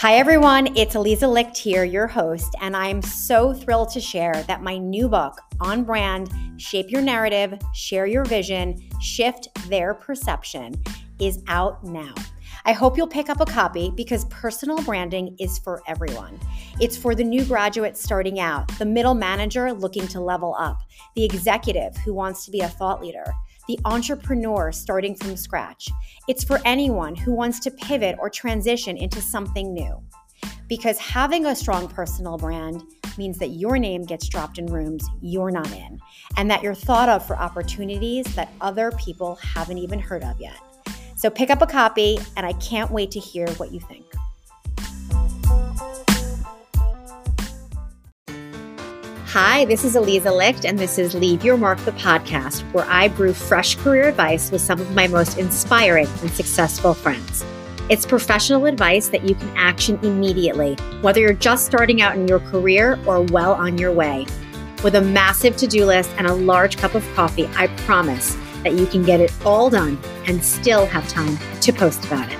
Hi, everyone. It's Aliza Licht here, your host, and I'm so thrilled to share that my new book, On Brand Shape Your Narrative, Share Your Vision, Shift Their Perception, is out now. I hope you'll pick up a copy because personal branding is for everyone. It's for the new graduate starting out, the middle manager looking to level up, the executive who wants to be a thought leader the entrepreneur starting from scratch. It's for anyone who wants to pivot or transition into something new. Because having a strong personal brand means that your name gets dropped in rooms you're not in, and that you're thought of for opportunities that other people haven't even heard of yet. So pick up a copy, and I can't wait to hear what you think. Hi, this is Aliza Licht, and this is Leave Your Mark, the podcast, where I brew fresh career advice with some of my most inspiring and successful friends. It's professional advice that you can action immediately, whether you're just starting out in your career or well on your way. With a massive to do list and a large cup of coffee, I promise that you can get it all done and still have time to post about it.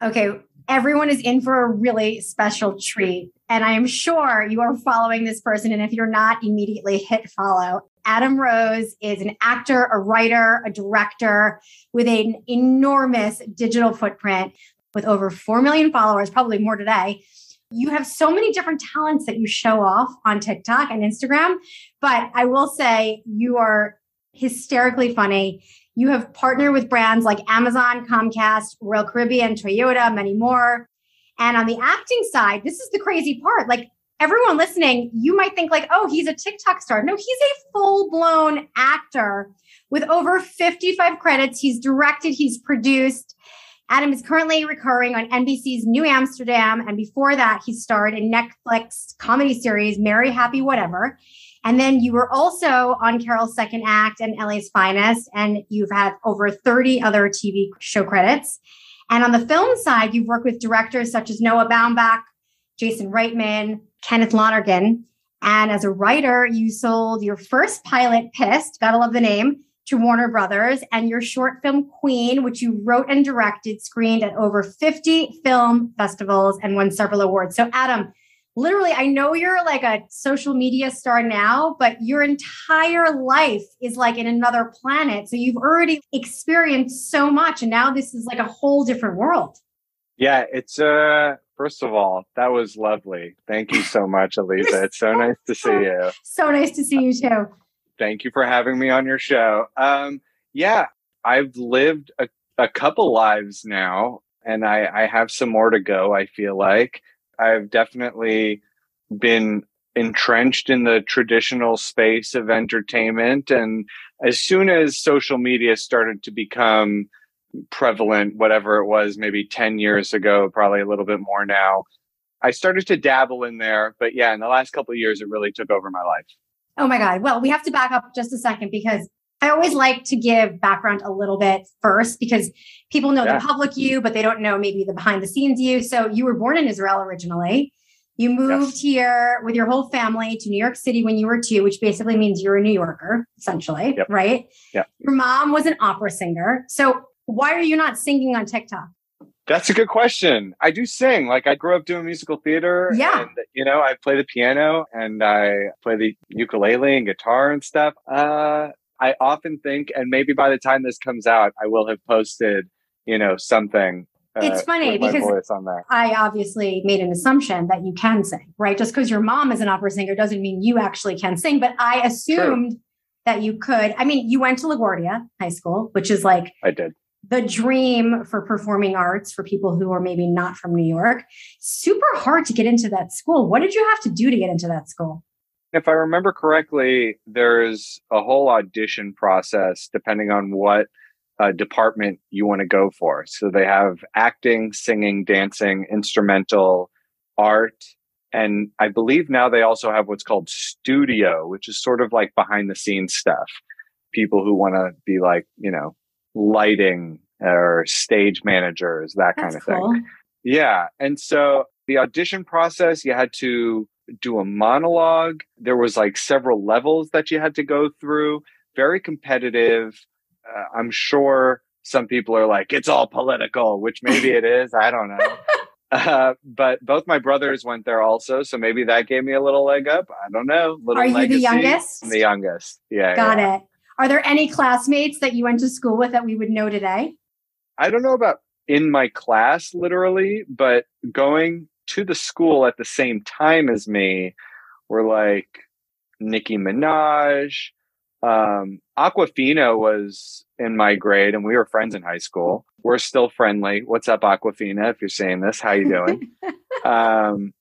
Okay, everyone is in for a really special treat. And I am sure you are following this person. And if you're not, immediately hit follow. Adam Rose is an actor, a writer, a director with an enormous digital footprint with over 4 million followers, probably more today. You have so many different talents that you show off on TikTok and Instagram. But I will say you are hysterically funny. You have partnered with brands like Amazon, Comcast, Royal Caribbean, Toyota, many more. And on the acting side, this is the crazy part. Like everyone listening, you might think like, oh, he's a TikTok star. No, he's a full-blown actor with over 55 credits. He's directed, he's produced. Adam is currently recurring on NBC's New Amsterdam. And before that, he starred in Netflix comedy series Merry Happy Whatever. And then you were also on Carol's Second Act and LA's Finest, and you've had over 30 other TV show credits. And on the film side, you've worked with directors such as Noah Baumbach, Jason Reitman, Kenneth Lonergan. And as a writer, you sold your first pilot, Pissed, gotta love the name, to Warner Brothers, and your short film, Queen, which you wrote and directed, screened at over 50 film festivals and won several awards. So, Adam, literally, I know you're like a social media star now, but your entire life is like in another planet. So you've already experienced so much. And now this is like a whole different world. Yeah, it's uh first of all, that was lovely. Thank you so much, Aliza. it's so nice to see you. So nice to see you too. Thank you for having me on your show. Um yeah, I've lived a, a couple lives now and I, I have some more to go, I feel like. I've definitely been entrenched in the traditional space of entertainment. And as soon as social media started to become prevalent, whatever it was, maybe 10 years ago, probably a little bit more now, I started to dabble in there. But yeah, in the last couple of years, it really took over my life. Oh my God. Well, we have to back up just a second because I always like to give background a little bit first because people know yeah. the public you, but they don't know maybe the behind the scenes you. So you were born in Israel originally. You moved yes. here with your whole family to New York City when you were two, which basically means you're a New Yorker, essentially, yep. right? Yeah. Your mom was an opera singer. So why are you not singing on TikTok? That's a good question. I do sing. Like I grew up doing musical theater. Yeah. And, you know, I play the piano and I play the ukulele and guitar and stuff. Uh, I often think, and maybe by the time this comes out, I will have posted, you know, something. Uh, it's funny because I obviously made an assumption that you can sing, right? Just because your mom is an opera singer doesn't mean you actually can sing. But I assumed True. that you could. I mean, you went to LaGuardia High School, which is like I did the dream for performing arts for people who are maybe not from New York. Super hard to get into that school. What did you have to do to get into that school? If I remember correctly, there's a whole audition process depending on what uh, department you want to go for. So they have acting, singing, dancing, instrumental, art. And I believe now they also have what's called studio, which is sort of like behind the scenes stuff. People who want to be like, you know, lighting or stage managers, that That's kind of cool. thing. Yeah. And so the audition process, you had to do a monologue. There was like several levels that you had to go through. Very competitive. Uh, I'm sure some people are like, it's all political, which maybe it is. I don't know. Uh, but both my brothers went there also, so maybe that gave me a little leg up. I don't know. Little Are you legacy. the youngest? I'm the youngest. Yeah. Got yeah. it. Are there any classmates that you went to school with that we would know today? I don't know about in my class, literally, but going to the school at the same time as me were like Nicki Minaj. Um, Awkwafina was in my grade, and we were friends in high school. We're still friendly. What's up, Awkwafina? If you're saying this, how you doing? um,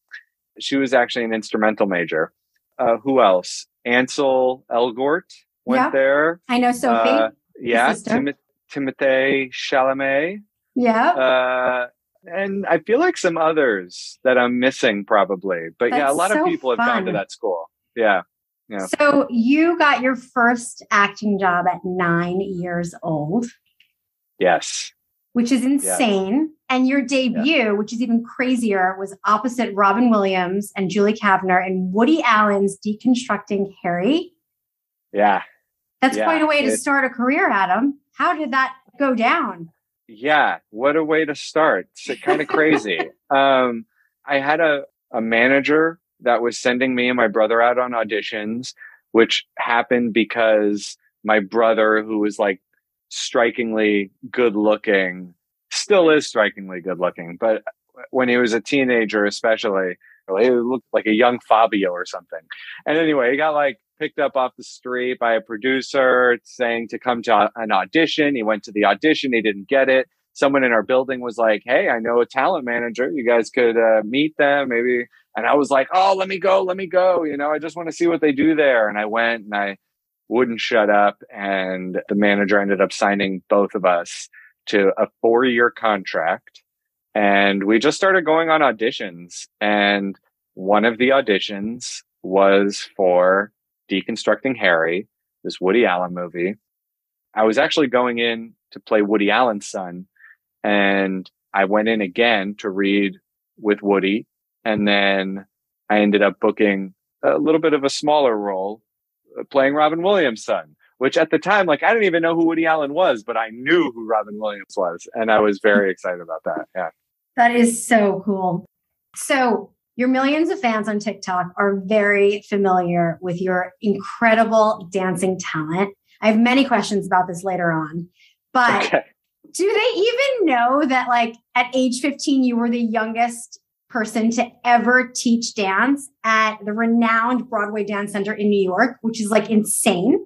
she was actually an instrumental major. Uh, who else? Ansel Elgort went yeah. there. I know Sophie. Uh, yeah, Tim- Timothée Chalamet. Yeah. Uh, and I feel like some others that I'm missing probably. But That's yeah, a lot so of people fun. have gone to that school. Yeah. Yeah. So you got your first acting job at nine years old. Yes. Which is insane. Yes. And your debut, yeah. which is even crazier, was opposite Robin Williams and Julie Kavner in Woody Allen's Deconstructing Harry. Yeah. That's yeah. quite a way to it, start a career, Adam. How did that go down? Yeah, what a way to start. It's kind of crazy. um, I had a, a manager that was sending me and my brother out on auditions, which happened because my brother, who was like strikingly good looking, still is strikingly good looking, but when he was a teenager, especially, he looked like a young Fabio or something. And anyway, he got like picked up off the street by a producer saying to come to an audition. He went to the audition. He didn't get it. Someone in our building was like, Hey, I know a talent manager. You guys could uh, meet them maybe. And I was like, Oh, let me go. Let me go. You know, I just want to see what they do there. And I went and I wouldn't shut up. And the manager ended up signing both of us to a four year contract. And we just started going on auditions. And one of the auditions was for Deconstructing Harry, this Woody Allen movie. I was actually going in to play Woody Allen's son, and I went in again to read with Woody, and then I ended up booking a little bit of a smaller role, uh, playing Robin Williams' son. Which at the time, like I didn't even know who Woody Allen was, but I knew who Robin Williams was, and I was very excited about that. Yeah, that is so cool. So your millions of fans on TikTok are very familiar with your incredible dancing talent. I have many questions about this later on, but okay. do they even know that, like, at age 15, you were the youngest person to ever teach dance at the renowned Broadway Dance Center in New York, which is like insane?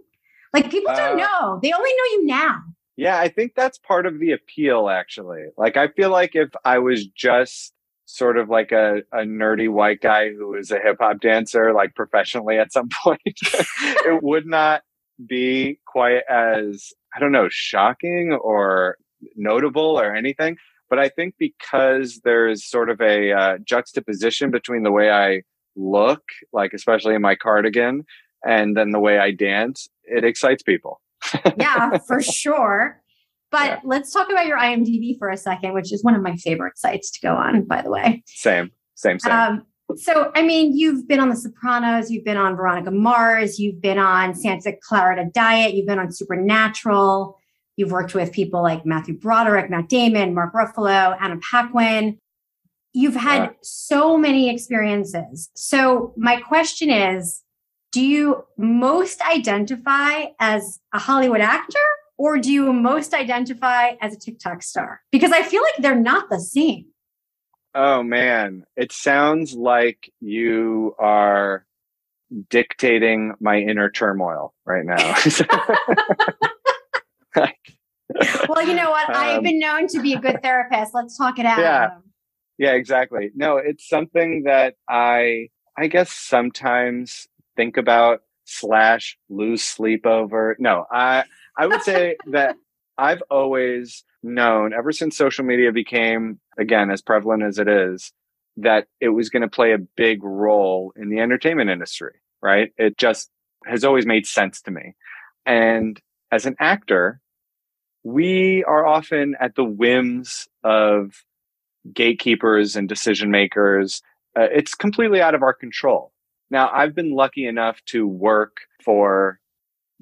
Like, people don't uh, know, they only know you now. Yeah, I think that's part of the appeal, actually. Like, I feel like if I was just sort of like a, a nerdy white guy who is a hip hop dancer, like professionally at some point, it would not be quite as, I don't know, shocking or notable or anything. But I think because there's sort of a uh, juxtaposition between the way I look, like especially in my cardigan, and then the way I dance, it excites people. Yeah, for sure. But yeah. let's talk about your IMDb for a second, which is one of my favorite sites to go on, by the way. Same, same, same. Um, so, I mean, you've been on The Sopranos, you've been on Veronica Mars, you've been on Santa Clarita Diet, you've been on Supernatural, you've worked with people like Matthew Broderick, Matt Damon, Mark Ruffalo, Anna Paquin. You've had yeah. so many experiences. So, my question is do you most identify as a Hollywood actor or do you most identify as a TikTok star? Because I feel like they're not the same. Oh man, it sounds like you are dictating my inner turmoil right now. well, you know what? Um, I've been known to be a good therapist. Let's talk it out. Yeah. Yeah, exactly. No, it's something that I I guess sometimes think about slash lose sleep over. No, I I would say that I've always known ever since social media became, again, as prevalent as it is, that it was going to play a big role in the entertainment industry, right? It just has always made sense to me. And as an actor, we are often at the whims of gatekeepers and decision makers. Uh, it's completely out of our control. Now, I've been lucky enough to work for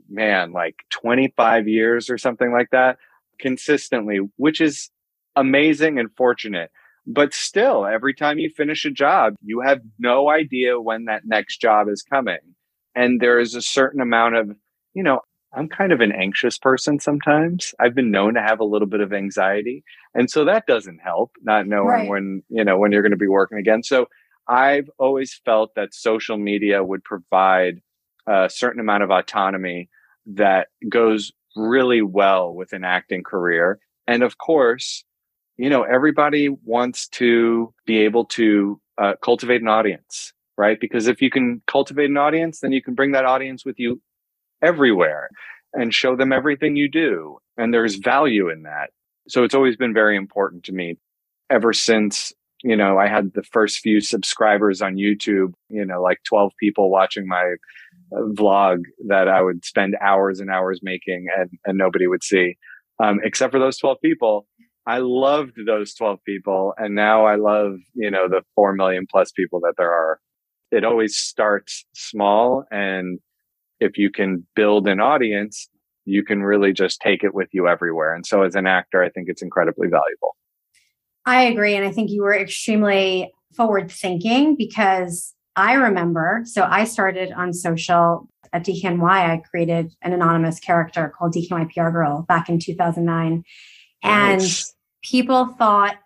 man, like 25 years or something like that consistently, which is amazing and fortunate. But still, every time you finish a job, you have no idea when that next job is coming. And there is a certain amount of, you know, I'm kind of an anxious person sometimes. I've been known to have a little bit of anxiety. And so that doesn't help, not knowing right. when, you know, when you're going to be working again. So I've always felt that social media would provide a certain amount of autonomy that goes really well with an acting career. And of course, you know, everybody wants to be able to uh, cultivate an audience, right? Because if you can cultivate an audience, then you can bring that audience with you everywhere and show them everything you do. And there's value in that. So it's always been very important to me ever since, you know, I had the first few subscribers on YouTube, you know, like 12 people watching my uh, vlog that I would spend hours and hours making and, and nobody would see. Um, except for those 12 people. I loved those 12 people. And now I love, you know, the 4 million plus people that there are. It always starts small and if you can build an audience, you can really just take it with you everywhere. And so as an actor, I think it's incredibly valuable. I agree. And I think you were extremely forward thinking because I remember, so I started on social at DKNY. I created an anonymous character called DKNY PR Girl back in 2009. And people thought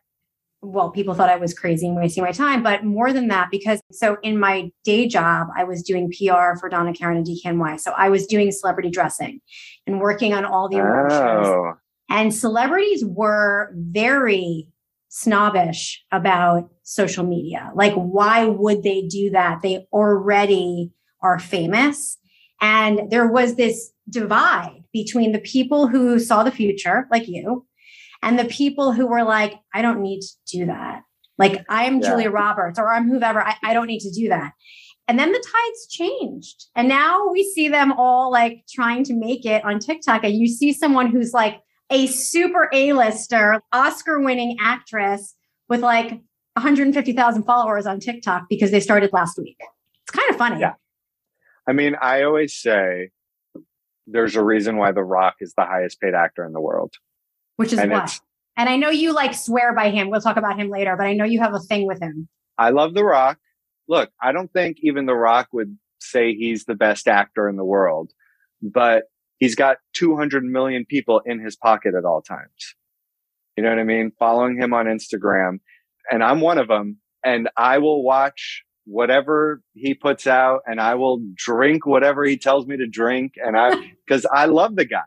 well, people thought I was crazy and wasting my time, but more than that, because so in my day job, I was doing PR for Donna Karan and DKNY. So I was doing celebrity dressing and working on all the oh. shows. And celebrities were very snobbish about social media. Like, why would they do that? They already are famous. And there was this divide between the people who saw the future, like you, and the people who were like, I don't need to do that. Like I'm yeah. Julia Roberts or I'm whoever. I, I don't need to do that. And then the tides changed. And now we see them all like trying to make it on TikTok. And you see someone who's like a super A-lister, Oscar-winning actress with like 150,000 followers on TikTok because they started last week. It's kind of funny. Yeah. I mean, I always say there's a reason why The Rock is the highest paid actor in the world which is and what? And I know you like swear by him. We'll talk about him later, but I know you have a thing with him. I love The Rock. Look, I don't think even The Rock would say he's the best actor in the world, but he's got 200 million people in his pocket at all times. You know what I mean? Following him on Instagram. And I'm one of them. And I will watch whatever he puts out and I will drink whatever he tells me to drink. And I, cause I love the guy.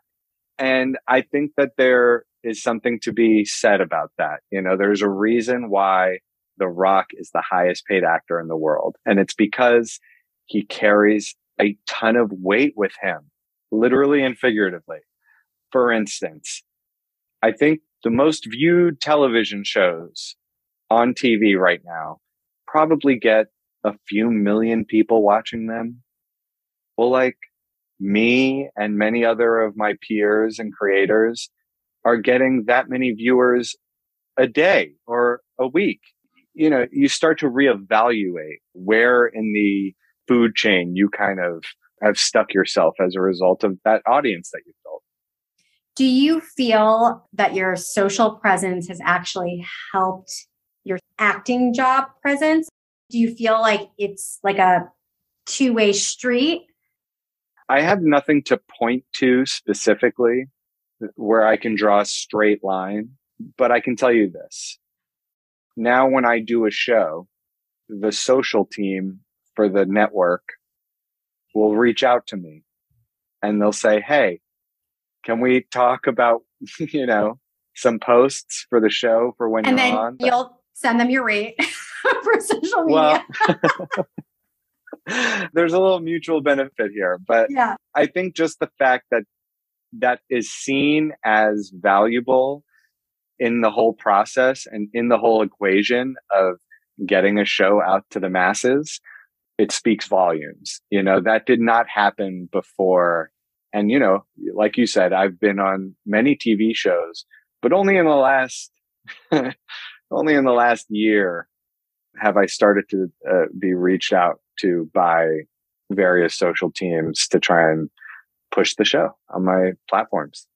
And I think that there is something to be said about that. You know, there's a reason why The Rock is the highest paid actor in the world. And it's because he carries a ton of weight with him, literally and figuratively. For instance, I think the most viewed television shows on TV right now probably get a few million people watching them. Well, like me and many other of my peers and creators are getting that many viewers a day or a week. You know, you start to reevaluate where in the food chain you kind of have stuck yourself as a result of that audience that you've built. Do you feel that your social presence has actually helped your acting job presence? Do you feel like it's like a two way street? I have nothing to point to specifically where I can draw a straight line. But I can tell you this. Now, when I do a show, the social team for the network will reach out to me and they'll say, Hey, can we talk about, you know, some posts for the show for when and you're then on? You'll send them your rate for social media. Well, there's a little mutual benefit here, but yeah. I think just the fact that that is seen as valuable in the whole process and in the whole equation of getting a show out to the masses, it speaks volumes. You know, that did not happen before. And, you know, like you said, I've been on many TV shows, but only in the last, only in the last year have I started to uh, be reached out to by various social teams to try and push the show on my platforms.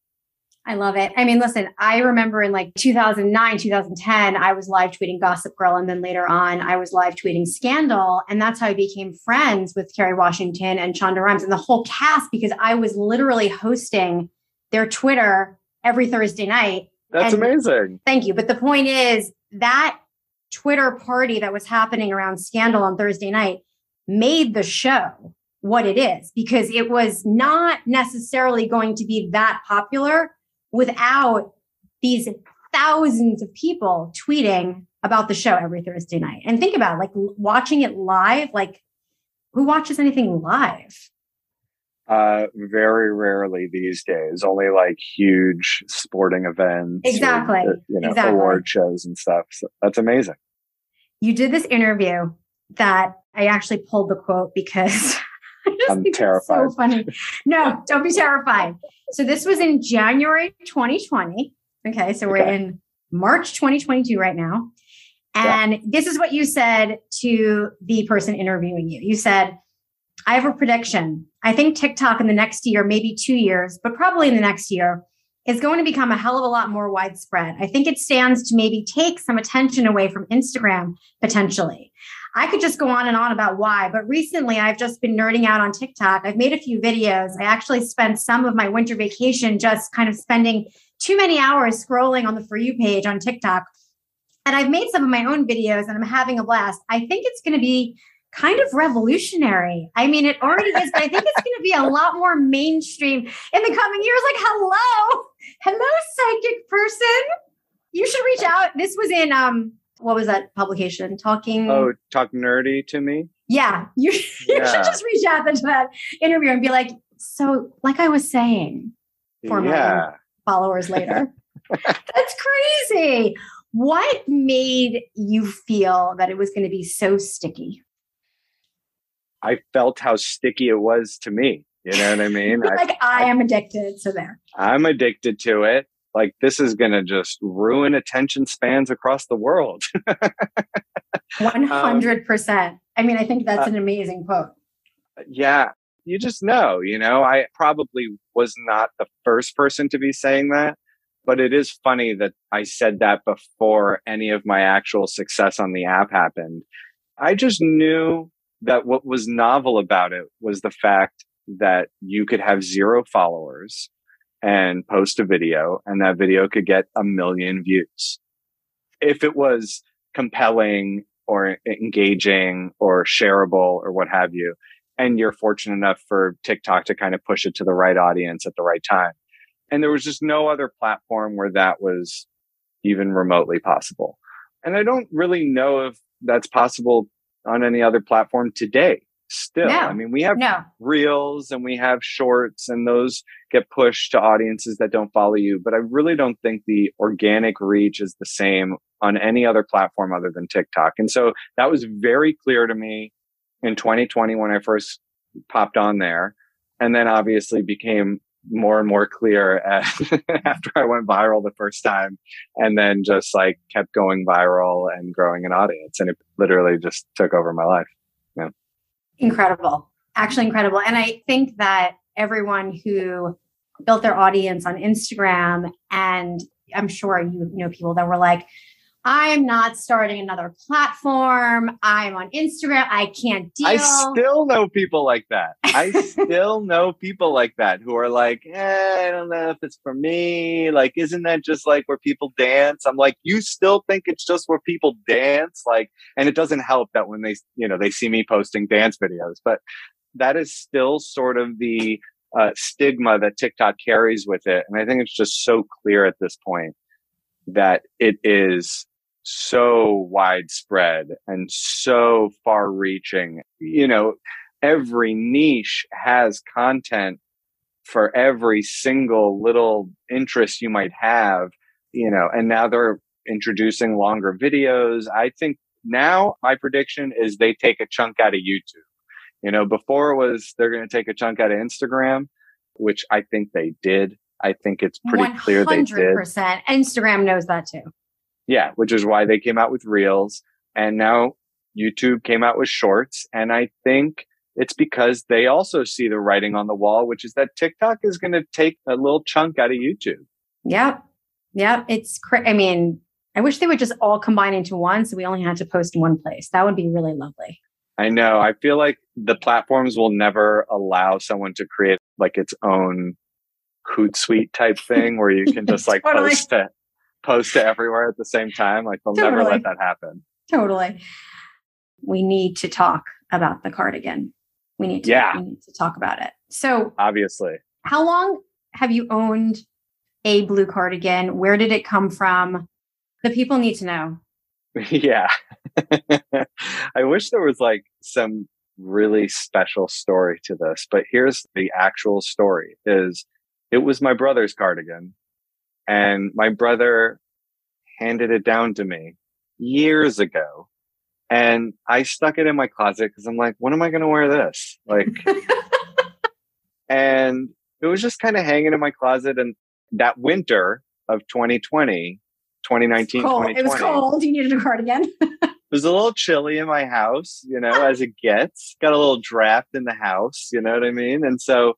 I love it. I mean, listen, I remember in like 2009, 2010, I was live tweeting Gossip Girl. And then later on, I was live tweeting Scandal. And that's how I became friends with Kerry Washington and Shonda Rhimes and the whole cast because I was literally hosting their Twitter every Thursday night. That's and amazing. Thank you. But the point is that Twitter party that was happening around Scandal on Thursday night made the show what it is because it was not necessarily going to be that popular without these thousands of people tweeting about the show every Thursday night. And think about it, like watching it live, like who watches anything live? Uh, very rarely these days. Only like huge sporting events, exactly. Or, you know, exactly. award shows and stuff. So that's amazing. You did this interview that I actually pulled the quote because I'm terrified. so funny. No, don't be terrified. So this was in January 2020. Okay, so we're okay. in March 2022 right now. And yeah. this is what you said to the person interviewing you. You said, I have a prediction. I think TikTok in the next year, maybe two years, but probably in the next year, is going to become a hell of a lot more widespread. I think it stands to maybe take some attention away from Instagram potentially. I could just go on and on about why, but recently I've just been nerding out on TikTok. I've made a few videos. I actually spent some of my winter vacation just kind of spending too many hours scrolling on the For You page on TikTok. And I've made some of my own videos and I'm having a blast. I think it's going to be kind of revolutionary. I mean, it already is, but I think it's going to be a lot more mainstream in the coming years. Like, hello, hello, psychic person. You should reach out. This was in um what was that publication? Talking. Oh, talk nerdy to me. Yeah, you, you yeah. should just reach out to that interview and be like, so, like I was saying, for yeah. my followers later. That's crazy. What made you feel that it was going to be so sticky? I felt how sticky it was to me. You know what I mean? like I, I, am addicted. So there. I'm addicted to it like this is going to just ruin attention spans across the world. 100%. Um, I mean, I think that's uh, an amazing quote. Yeah. You just know, you know, I probably was not the first person to be saying that, but it is funny that I said that before any of my actual success on the app happened. I just knew that what was novel about it was the fact that you could have zero followers and post a video and that video could get a million views. If it was compelling or engaging or shareable or what have you, and you're fortunate enough for TikTok to kind of push it to the right audience at the right time. And there was just no other platform where that was even remotely possible. And I don't really know if that's possible on any other platform today still. No, I mean, we have no. reels and we have shorts and those get pushed to audiences that don't follow you. But I really don't think the organic reach is the same on any other platform other than TikTok. And so that was very clear to me in 2020 when I first popped on there. And then obviously became more and more clear after I went viral the first time and then just like kept going viral and growing an audience. And it literally just took over my life. Yeah. Incredible. Actually, incredible. And I think that everyone who built their audience on Instagram, and I'm sure you know people that were like, I'm not starting another platform. I'm on Instagram. I can't deal. I still know people like that. I still know people like that who are like, eh, I don't know if it's for me. Like, isn't that just like where people dance? I'm like, you still think it's just where people dance? Like, and it doesn't help that when they, you know, they see me posting dance videos, but that is still sort of the uh, stigma that TikTok carries with it. And I think it's just so clear at this point that it is so widespread and so far reaching. You know, every niche has content for every single little interest you might have, you know, and now they're introducing longer videos. I think now my prediction is they take a chunk out of YouTube. You know, before it was they're going to take a chunk out of Instagram, which I think they did. I think it's pretty 100%. clear they did. Instagram knows that too. Yeah, which is why they came out with Reels. And now YouTube came out with Shorts. And I think it's because they also see the writing on the wall, which is that TikTok is going to take a little chunk out of YouTube. Yep. Yep. It's cra- I mean, I wish they would just all combine into one so we only had to post in one place. That would be really lovely. I know. I feel like the platforms will never allow someone to create like its own Hootsuite type thing where you can just like totally. post to post to everywhere at the same time. Like they'll totally. never let that happen. Totally. We need to talk about the cardigan. We need to yeah. we need to talk about it. So obviously. How long have you owned a blue cardigan? Where did it come from? The people need to know. Yeah. I wish there was like some really special story to this, but here's the actual story is it was my brother's cardigan and my brother handed it down to me years ago and I stuck it in my closet because I'm like, when am I going to wear this? Like, and it was just kind of hanging in my closet. And that winter of 2020, 2019, it was cold. You needed a cardigan. it was a little chilly in my house, you know, as it gets. Got a little draft in the house, you know what I mean? And so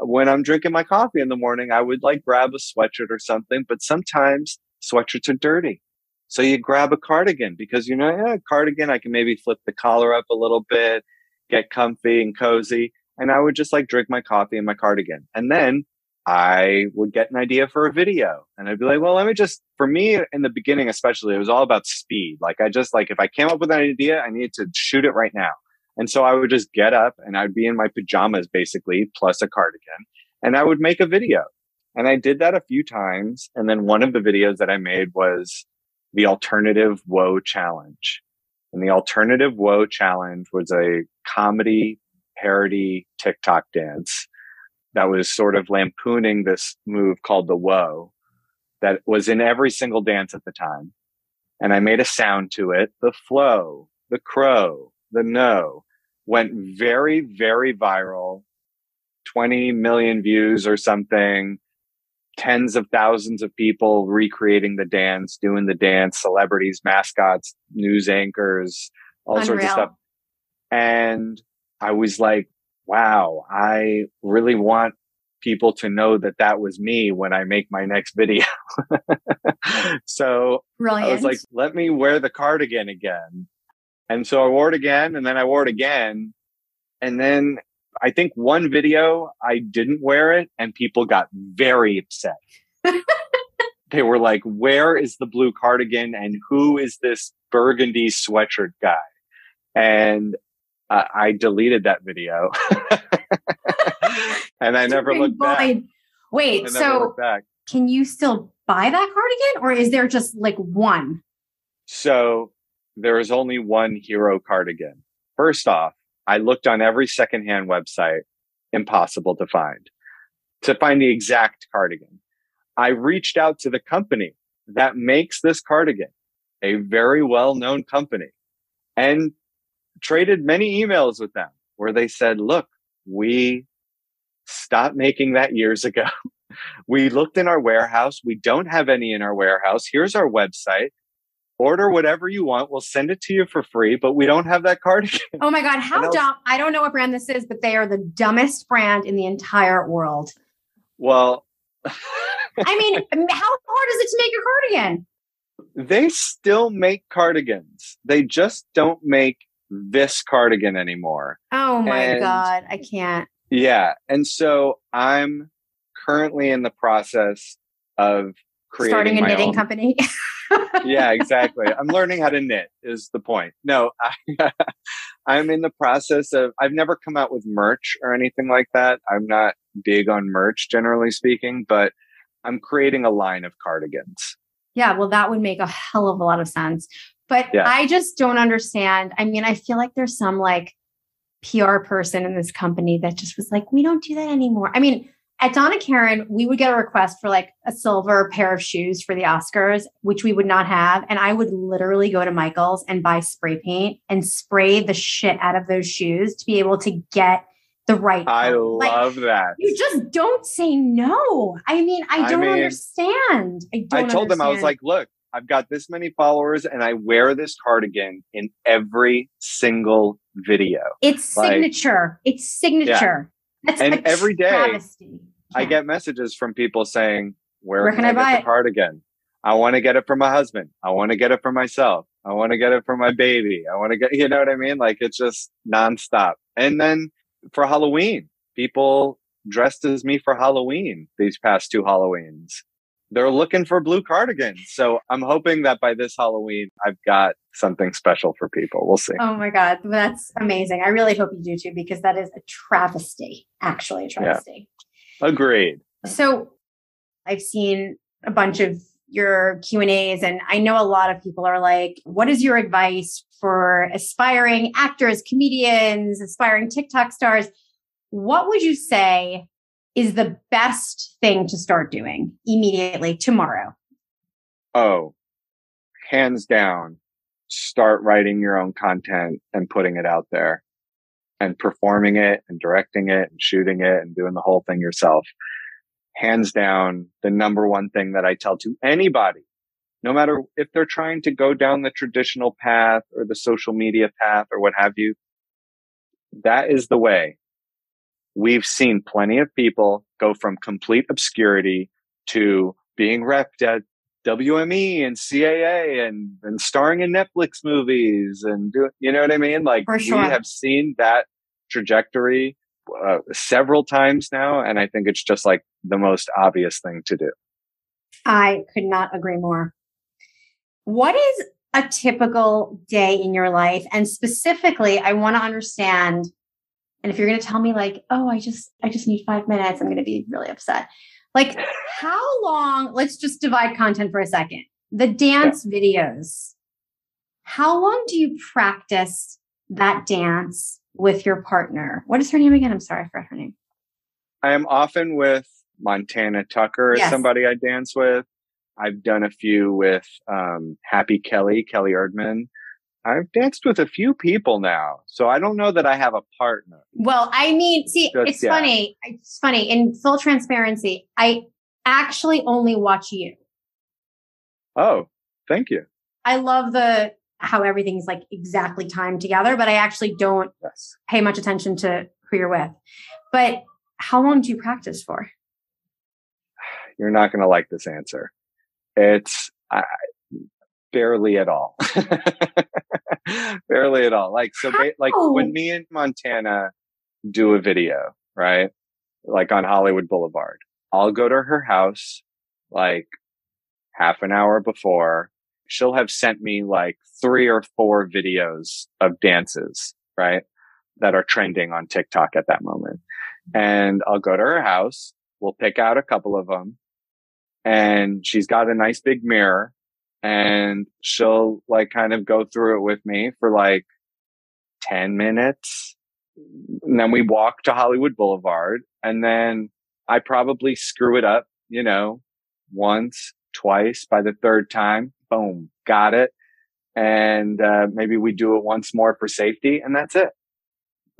when I'm drinking my coffee in the morning, I would like grab a sweatshirt or something, but sometimes sweatshirts are dirty. So you grab a cardigan because you know, yeah, cardigan, I can maybe flip the collar up a little bit, get comfy and cozy. And I would just like drink my coffee in my cardigan. And then I would get an idea for a video and I'd be like, well, let me just, for me in the beginning, especially, it was all about speed. Like I just like, if I came up with an idea, I needed to shoot it right now. And so I would just get up and I'd be in my pajamas basically, plus a cardigan, and I would make a video. And I did that a few times. And then one of the videos that I made was the alternative woe challenge. And the alternative woe challenge was a comedy parody TikTok dance that was sort of lampooning this move called the woe that was in every single dance at the time. And I made a sound to it. The flow, the crow, the no went very, very viral. 20 million views or something tens of thousands of people recreating the dance, doing the dance, celebrities, mascots, news anchors, all Unreal. sorts of stuff. And I was like, wow, I really want people to know that that was me when I make my next video. so Brilliant. I was like, let me wear the cardigan again. And so I wore it again and then I wore it again. And then I think one video I didn't wear it and people got very upset. they were like, where is the blue cardigan and who is this burgundy sweatshirt guy? And uh, I deleted that video and I never looked back. Wait, so back. can you still buy that cardigan or is there just like one? So there is only one hero cardigan. First off, I looked on every secondhand website, impossible to find, to find the exact cardigan. I reached out to the company that makes this cardigan, a very well known company, and traded many emails with them where they said, look, we stopped making that years ago. we looked in our warehouse. We don't have any in our warehouse. Here's our website order whatever you want. We'll send it to you for free, but we don't have that cardigan. Oh my God. How dumb. I don't know what brand this is, but they are the dumbest brand in the entire world. Well, I mean, how hard is it to make a cardigan? They still make cardigans. They just don't make this cardigan anymore. Oh my and, God. I can't. Yeah. And so I'm currently in the process of creating starting a knitting own. company. yeah, exactly. I'm learning how to knit is the point. No, I, I'm in the process of, I've never come out with merch or anything like that. I'm not big on merch, generally speaking, but I'm creating a line of cardigans. Yeah, well, that would make a hell of a lot of sense. But yeah. I just don't understand. I mean, I feel like there's some like PR person in this company that just was like, we don't do that anymore. I mean, at Donna Karan, we would get a request for like a silver pair of shoes for the Oscars, which we would not have. And I would literally go to Michael's and buy spray paint and spray the shit out of those shoes to be able to get the right. I like, love that. You just don't say no. I mean, I don't I mean, understand. I, don't I told understand. them, I was like, look, I've got this many followers and I wear this cardigan in every single video. It's like, signature. It's signature. That's and every day travesty. I get messages from people saying, Where, Where can, I, I get the cardigan? I want to get it for my husband. I want to get it for myself. I want to get it for my baby. I want to get, you know what I mean? Like it's just nonstop. And then for Halloween, people dressed as me for Halloween these past two Halloweens. They're looking for blue cardigans. So I'm hoping that by this Halloween, I've got something special for people. We'll see. Oh my God. That's amazing. I really hope you do too, because that is a travesty, actually, a travesty. Yeah. Agreed. So I've seen a bunch of your Q and A's, and I know a lot of people are like, "What is your advice for aspiring actors, comedians, aspiring TikTok stars?" What would you say is the best thing to start doing immediately tomorrow? Oh, hands down, start writing your own content and putting it out there and performing it and directing it and shooting it and doing the whole thing yourself. Hands down, the number one thing that I tell to anybody, no matter if they're trying to go down the traditional path or the social media path or what have you, that is the way. We've seen plenty of people go from complete obscurity to being repped at WME and CAA and, and starring in Netflix movies and do, you know what I mean? Like sure. we have seen that trajectory uh, several times now. And I think it's just like the most obvious thing to do. I could not agree more. What is a typical day in your life? And specifically, I want to understand. And if you're going to tell me like, oh, I just, I just need five minutes, I'm going to be really upset. Like, how long? Let's just divide content for a second. The dance yeah. videos. How long do you practice that dance with your partner? What is her name again? I'm sorry for her name. I am often with Montana Tucker, yes. somebody I dance with. I've done a few with um, Happy Kelly, Kelly Erdman. I've danced with a few people now, so I don't know that I have a partner. Well, I mean, see, Just, it's yeah. funny. It's funny. In full transparency, I actually only watch you. Oh, thank you. I love the how everything's like exactly timed together, but I actually don't yes. pay much attention to who you're with. But how long do you practice for? You're not going to like this answer. It's uh, barely at all. barely at all. Like so, ba- like when me and Montana do a video, right? Like on Hollywood Boulevard, I'll go to her house like half an hour before. She'll have sent me like three or four videos of dances, right? That are trending on TikTok at that moment. And I'll go to her house. We'll pick out a couple of them and she's got a nice big mirror and she'll like kind of go through it with me for like 10 minutes. And then we walk to Hollywood Boulevard and then I probably screw it up, you know, once, twice by the third time. Boom, got it. And uh, maybe we do it once more for safety and that's it.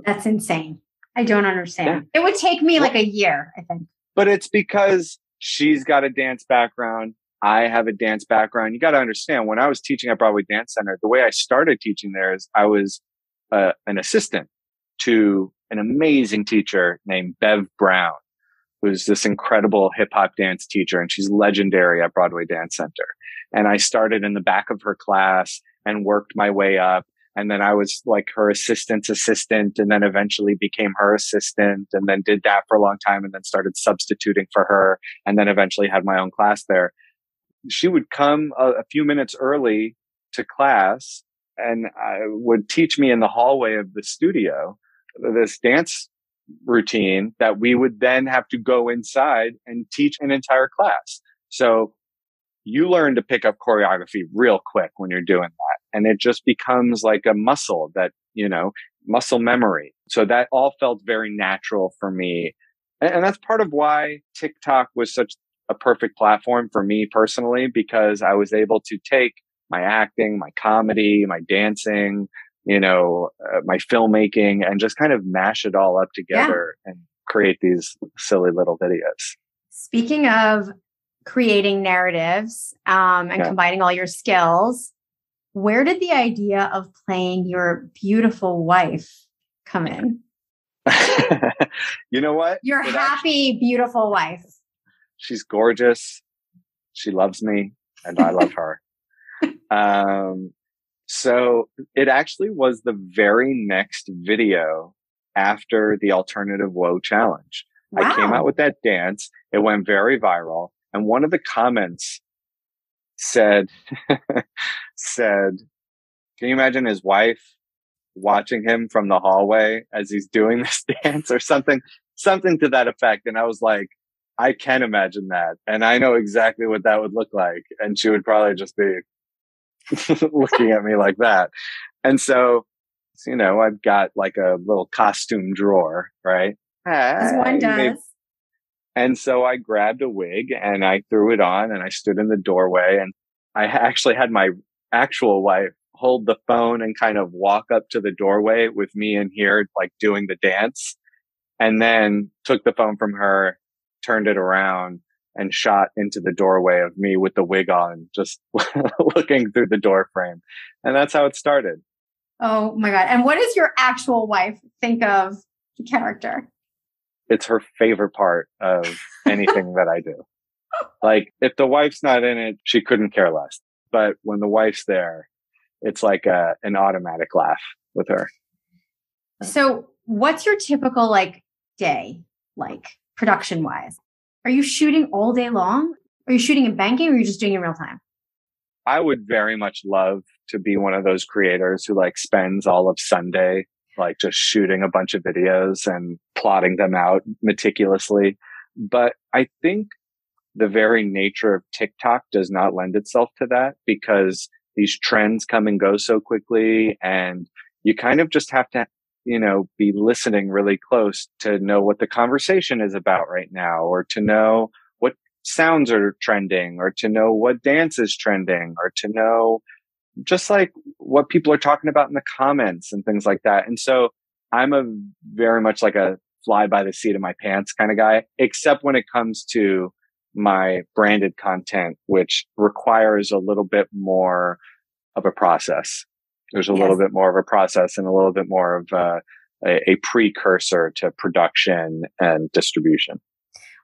That's insane. I don't understand. Yeah. It would take me like a year, I think. But it's because she's got a dance background. I have a dance background. You got to understand when I was teaching at Broadway Dance Center, the way I started teaching there is I was uh, an assistant to an amazing teacher named Bev Brown, who's this incredible hip hop dance teacher, and she's legendary at Broadway Dance Center. And I started in the back of her class and worked my way up. And then I was like her assistant's assistant and then eventually became her assistant and then did that for a long time and then started substituting for her and then eventually had my own class there she would come a, a few minutes early to class and I would teach me in the hallway of the studio this dance routine that we would then have to go inside and teach an entire class. So you learn to pick up choreography real quick when you're doing that. And it just becomes like a muscle that, you know, muscle memory. So that all felt very natural for me. And, and that's part of why TikTok was such a perfect platform for me personally because I was able to take my acting, my comedy, my dancing, you know, uh, my filmmaking and just kind of mash it all up together yeah. and create these silly little videos. Speaking of creating narratives um, and yeah. combining all your skills, where did the idea of playing your beautiful wife come in? you know what? Your it happy, actually, beautiful wife she's gorgeous. She loves me and I love her. Um, so it actually was the very next video after the alternative woe challenge. Wow. I came out with that dance. It went very viral. And one of the comments said, said, can you imagine his wife watching him from the hallway as he's doing this dance or something, something to that effect? And I was like, I can imagine that. And I know exactly what that would look like. And she would probably just be looking at me like that. And so, you know, I've got like a little costume drawer, right? As one does. And so I grabbed a wig and I threw it on and I stood in the doorway and I actually had my actual wife hold the phone and kind of walk up to the doorway with me in here, like doing the dance and then took the phone from her, turned it around and shot into the doorway of me with the wig on, just looking through the door frame. And that's how it started. Oh my God. And what does your actual wife think of the character? It's her favorite part of anything that I do. Like if the wife's not in it, she couldn't care less. But when the wife's there, it's like a, an automatic laugh with her. So what's your typical like day like production wise? Are you shooting all day long? Are you shooting in banking or are you just doing it in real time? I would very much love to be one of those creators who like spends all of Sunday like just shooting a bunch of videos and plotting them out meticulously. But I think the very nature of TikTok does not lend itself to that because these trends come and go so quickly and you kind of just have to you know, be listening really close to know what the conversation is about right now or to know what sounds are trending or to know what dance is trending or to know just like what people are talking about in the comments and things like that. And so I'm a very much like a fly by the seat of my pants kind of guy, except when it comes to my branded content, which requires a little bit more of a process. There's a yes. little bit more of a process and a little bit more of uh, a, a precursor to production and distribution.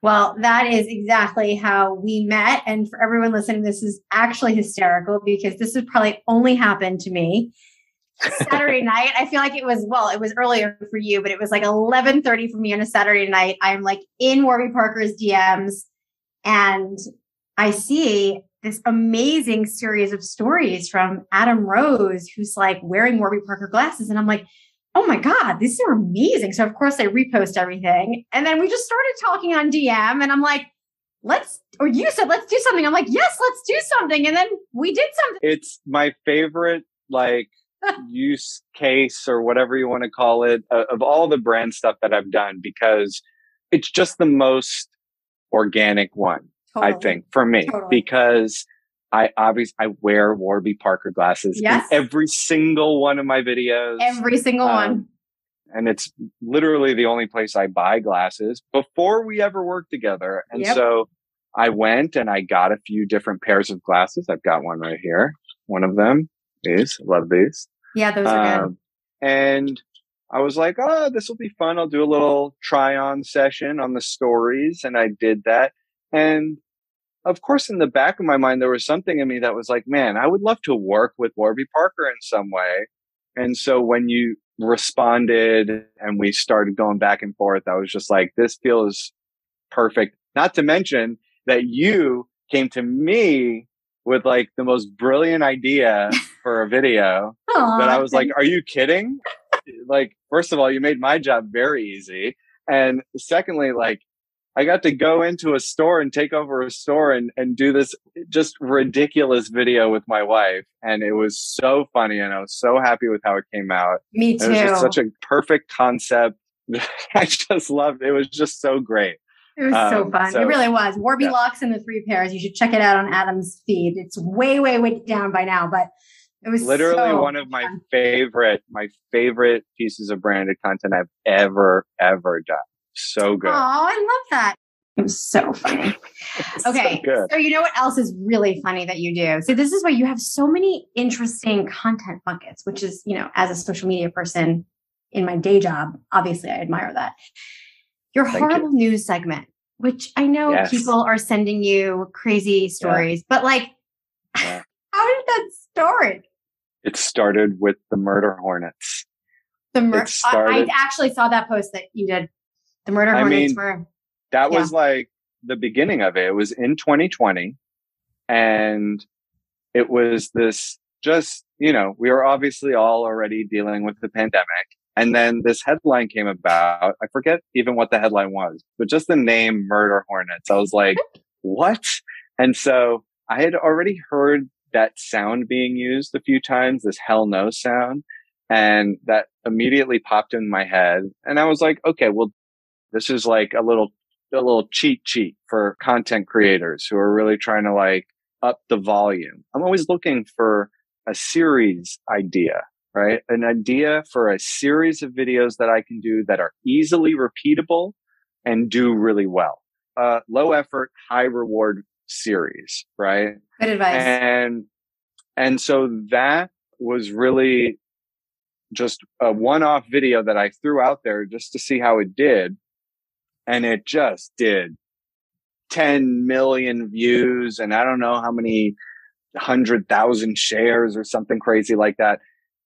Well, that is exactly how we met. And for everyone listening, this is actually hysterical because this has probably only happened to me. Saturday night, I feel like it was, well, it was earlier for you, but it was like 1130 for me on a Saturday night. I'm like in Warby Parker's DMs and I see this amazing series of stories from Adam Rose, who's like wearing Warby Parker glasses. And I'm like, oh my God, these are amazing. So of course I repost everything. And then we just started talking on DM and I'm like, let's, or you said, let's do something. I'm like, yes, let's do something. And then we did something. It's my favorite, like, use case or whatever you want to call it uh, of all the brand stuff that I've done because it's just the most organic one. Totally. I think for me, totally. because I obviously I wear Warby Parker glasses yes. in every single one of my videos. Every single um, one. And it's literally the only place I buy glasses before we ever worked together. And yep. so I went and I got a few different pairs of glasses. I've got one right here. One of them is love these. Yeah, those are um, good. And I was like, oh, this will be fun. I'll do a little try on session on the stories. And I did that. And of course, in the back of my mind, there was something in me that was like, man, I would love to work with Warby Parker in some way. And so when you responded and we started going back and forth, I was just like, this feels perfect. Not to mention that you came to me with like the most brilliant idea for a video Aww, that I was like, are you kidding? like, first of all, you made my job very easy. And secondly, like, I got to go into a store and take over a store and, and do this just ridiculous video with my wife. And it was so funny. And I was so happy with how it came out. Me too. It was just such a perfect concept. I just loved it. It was just so great. It was um, so fun. So, it really was. Warby yeah. Locks and the three pairs. You should check it out on Adam's feed. It's way, way, way down by now, but it was literally so one of my fun. favorite, my favorite pieces of branded content I've ever, ever done. So good. Oh, I love that. It was so funny. okay. So, so, you know what else is really funny that you do? So this is why you have so many interesting content buckets, which is, you know, as a social media person in my day job, obviously I admire that. Your Thank horrible you. news segment which I know Yes. people are sending you crazy stories, but like, Yeah. how did that start? It started with the murder hornets. The mur- It started- I, I actually saw that post that you did. The murder I hornets mean, were That Yeah. was like the beginning of it. It was in 2020 and it was this just, you know, we were obviously all already dealing with the pandemic. And then this headline came about. I forget even what the headline was, but just the name murder hornets. I was like, what? And so I had already heard that sound being used a few times, this hell no sound. And that immediately popped in my head. And I was like, okay, well, this is like a little, a little cheat sheet for content creators who are really trying to like up the volume. I'm always looking for a series idea, right? An idea for a series of videos that I can do that are easily repeatable and do really well. Uh, low effort, high reward series, right? good advice. and and so that was really just a one-off video that I threw out there just to see how it did and it just did 10 million views and I don't know how many hundred thousand shares or something crazy like that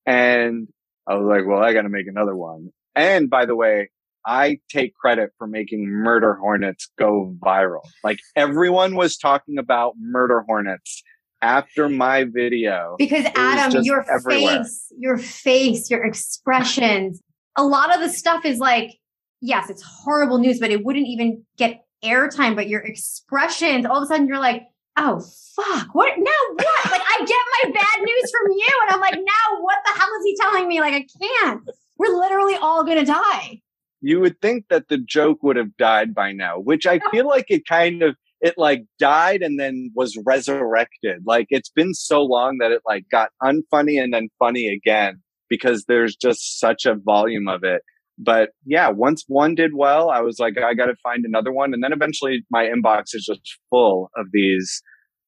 and I was like well I got to make another one and by the way I take credit for making murder hornets go viral like everyone was talking about murder hornets after my video. Because Adam, your everywhere. face, your face, your expressions, a lot of the stuff is like, yes, it's horrible news, but it wouldn't even get airtime. But your expressions, all of a sudden you're like, oh fuck, what now what? like I get my bad news from you. And I'm like, now what the hell is he telling me? Like, I can't. We're literally all gonna die. You would think that the joke would have died by now, which I feel like it kind of it like died and then was resurrected. Like it's been so long that it like got unfunny and then funny again because there's just such a volume of it. But yeah, once one did well, I was like, I got to find another one. And then eventually my inbox is just full of these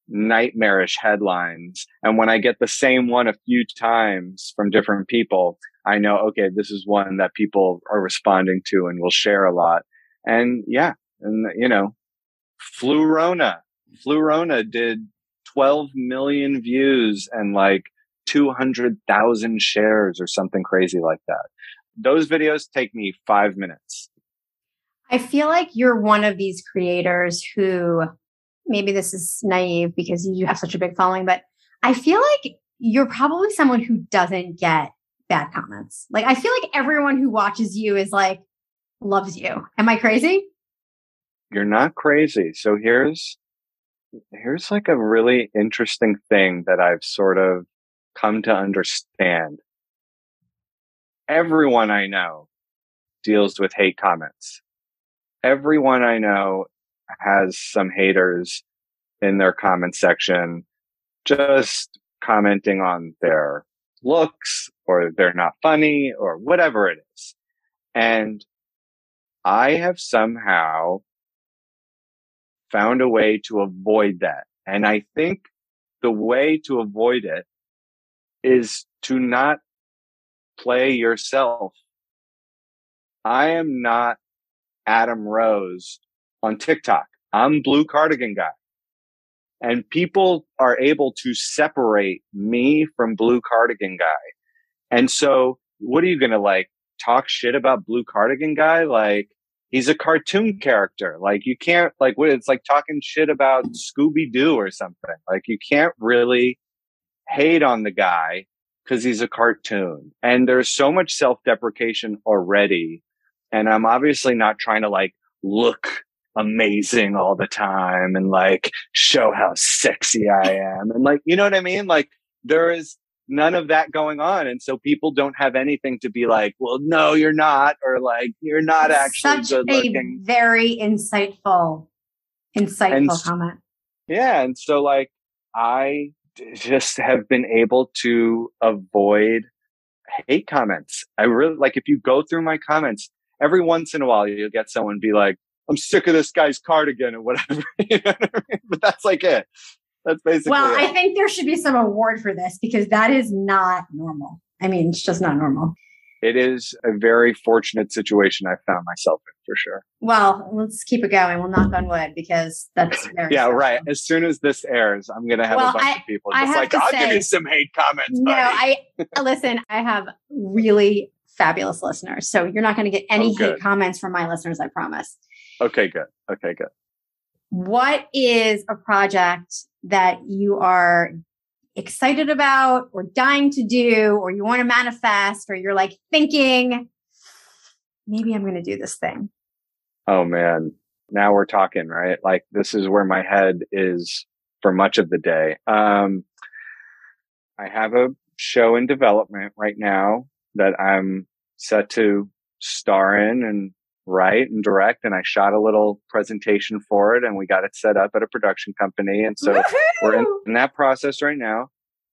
nightmarish headlines. And when I get the same one a few times from different people, I know, okay, this is one that people are responding to and will share a lot. And yeah, and you know, Flurona, Flurona did 12 million views and like 200,000 shares or something crazy like that. Those videos take me five minutes. I feel like you're one of these creators who maybe this is naive because you have such a big following, but I feel like you're probably someone who doesn't get bad comments. Like I feel like everyone who watches you is like loves you. Am I crazy? You're not crazy. So here's, here's like a really interesting thing that I've sort of come to understand. Everyone I know deals with hate comments. Everyone I know has some haters in their comment section, just commenting on their looks or they're not funny or whatever it is. And I have somehow found a way to avoid that. And I think the way to avoid it is to not play yourself. I am not Adam Rose on TikTok. I'm Blue Cardigan Guy. And people are able to separate me from Blue Cardigan Guy. And so what are you going to like talk shit about Blue Cardigan Guy? Like he's a cartoon character. Like you can't like what it's like talking shit about Scooby Doo or something. Like you can't really hate on the guy because he's a cartoon. And there's so much self deprecation already. And I'm obviously not trying to like look amazing all the time and like show how sexy I am. And like, you know what I mean? Like there is none of that going on. And so people don't have anything to be like, well, no, you're not, or like, you're not actually Such good a looking. very insightful, insightful And comment. Yeah. And so like I just have been able to avoid hate comments. I really like if you go through my comments every once in a while, you'll get someone be like, I'm sick of this guy's cardigan or whatever. You know what I mean? But that's like it. That's basically Well, it. I think there should be some award for this because that is not normal. I mean, it's just not normal. It is a very fortunate situation I found myself in for sure. Well, let's keep it going. We'll knock on wood because that's very yeah, special. right. As soon as this airs, I'm gonna have Well, a bunch I- of people just like, I'll oh, give you some hate comments. No, buddy." I uh, listen, I have really fabulous listeners. So you're not to get oh, any Oh, hate comments from my listeners, I promise. Okay, good. Okay, good. What is a project that you are excited about or dying to do or you want to manifest or you're like thinking maybe I'm going to do this thing? Oh man. Now we're talking, right? Like this is where my head is for much of the day. Um I have a show in development right now that I'm set to star in and write and direct and I shot a little presentation for it and we got it set up at a production company and so we're in, in that process right now.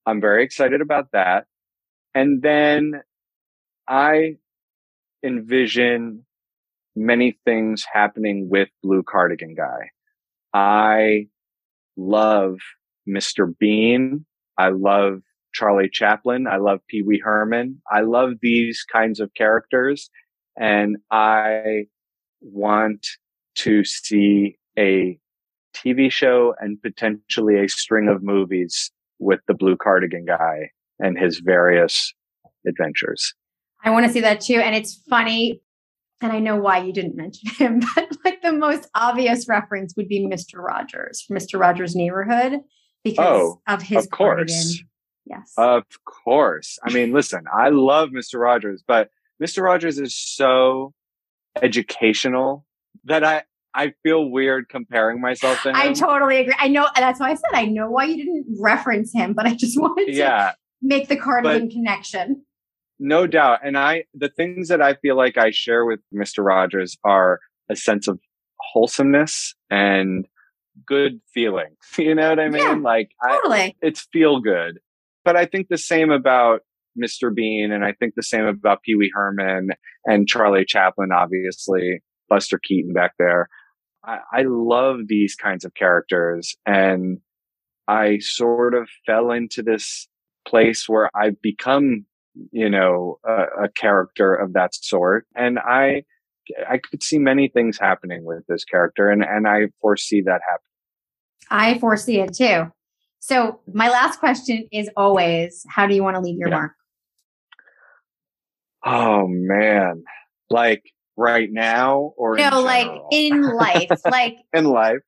I'm very excited about that. And then I envision many things happening with Blue Cardigan Guy. I love Mr. Bean. I love Charlie Chaplin. I love Pee Wee Herman. I love these kinds of characters. And I want to see a TV show and potentially a string of movies with the Blue Cardigan Guy and his various adventures. I want to see that too. And it's funny. And I know why you didn't mention him, but like the most obvious reference would be Mr. Rogers, Mr. Rogers' neighborhood, because Oh, of his of course. cardigan. Yes. Of course. I mean, listen, I love Mr. Rogers, but Mr. Rogers is so educational that I, I feel weird comparing myself to him. I totally agree. I know that's why I said I know why you didn't reference him, but I just wanted to yeah, make the cardigan connection. no doubt. And I, the things that I feel like I share with Mr. Rogers are a sense of wholesomeness and good feeling. You know what I mean? Yeah, like I, Totally. it's feel good. But I think the same about Mr. Bean and I think the same about Pee Wee Herman and Charlie Chaplin, obviously, Buster Keaton back there. I, I love these kinds of characters and I sort of fell into this place where I've become, you know, a, a character of that sort. And I, I could see many things happening with this character and, and I foresee that happening. I foresee it too. So my last question is always, how do you want to leave your Yeah. mark? Oh man. Like right now or in No, like in life, like in life.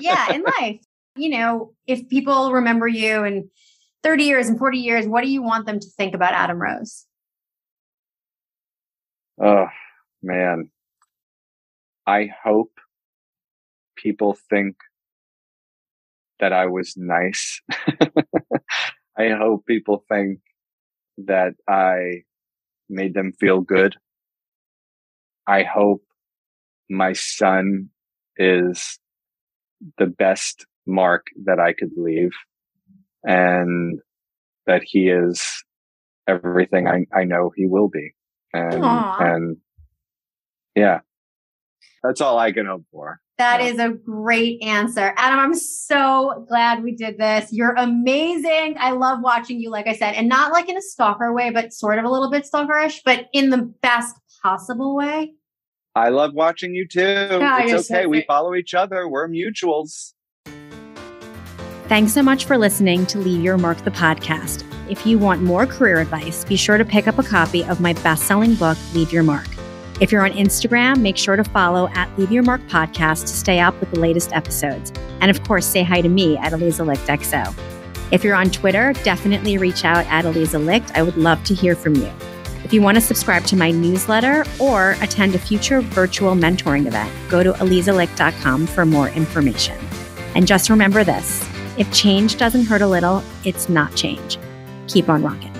yeah, in life. You know, if people remember you in 30 years and 40 years, what do you want them to think about Adam Rose? Oh man. I hope people think that I was nice. I hope people think that I made them feel good. I hope my son is the best mark that I could leave and that he is everything I, I know he will be. And, Aw. and yeah, that's all I can hope for. That Yeah. is a great answer. Adam, I'm so glad we did this. You're amazing. I love watching you, like I said, and not like in a stalker way, but sort of a little bit stalkerish, but in the best possible way. I love watching you too. you're it's so okay. We follow each other. We're mutuals. Thanks so much for listening to Leave Your Mark the podcast. If you want more career advice, be sure to pick up a copy of my best selling book, Leave Your Mark. If you're on Instagram, make sure to follow at Leave Your Mark Podcast to stay up with the latest episodes. And of course, say hi to me at Aliza Licht XO. If you're on Twitter, definitely reach out at Aliza Licht. I would love to hear from you. If you want to subscribe to my newsletter or attend a future virtual mentoring event, go to alizalicht.com for more information. And just remember this if change doesn't hurt a little, it's not change. Keep on rocking.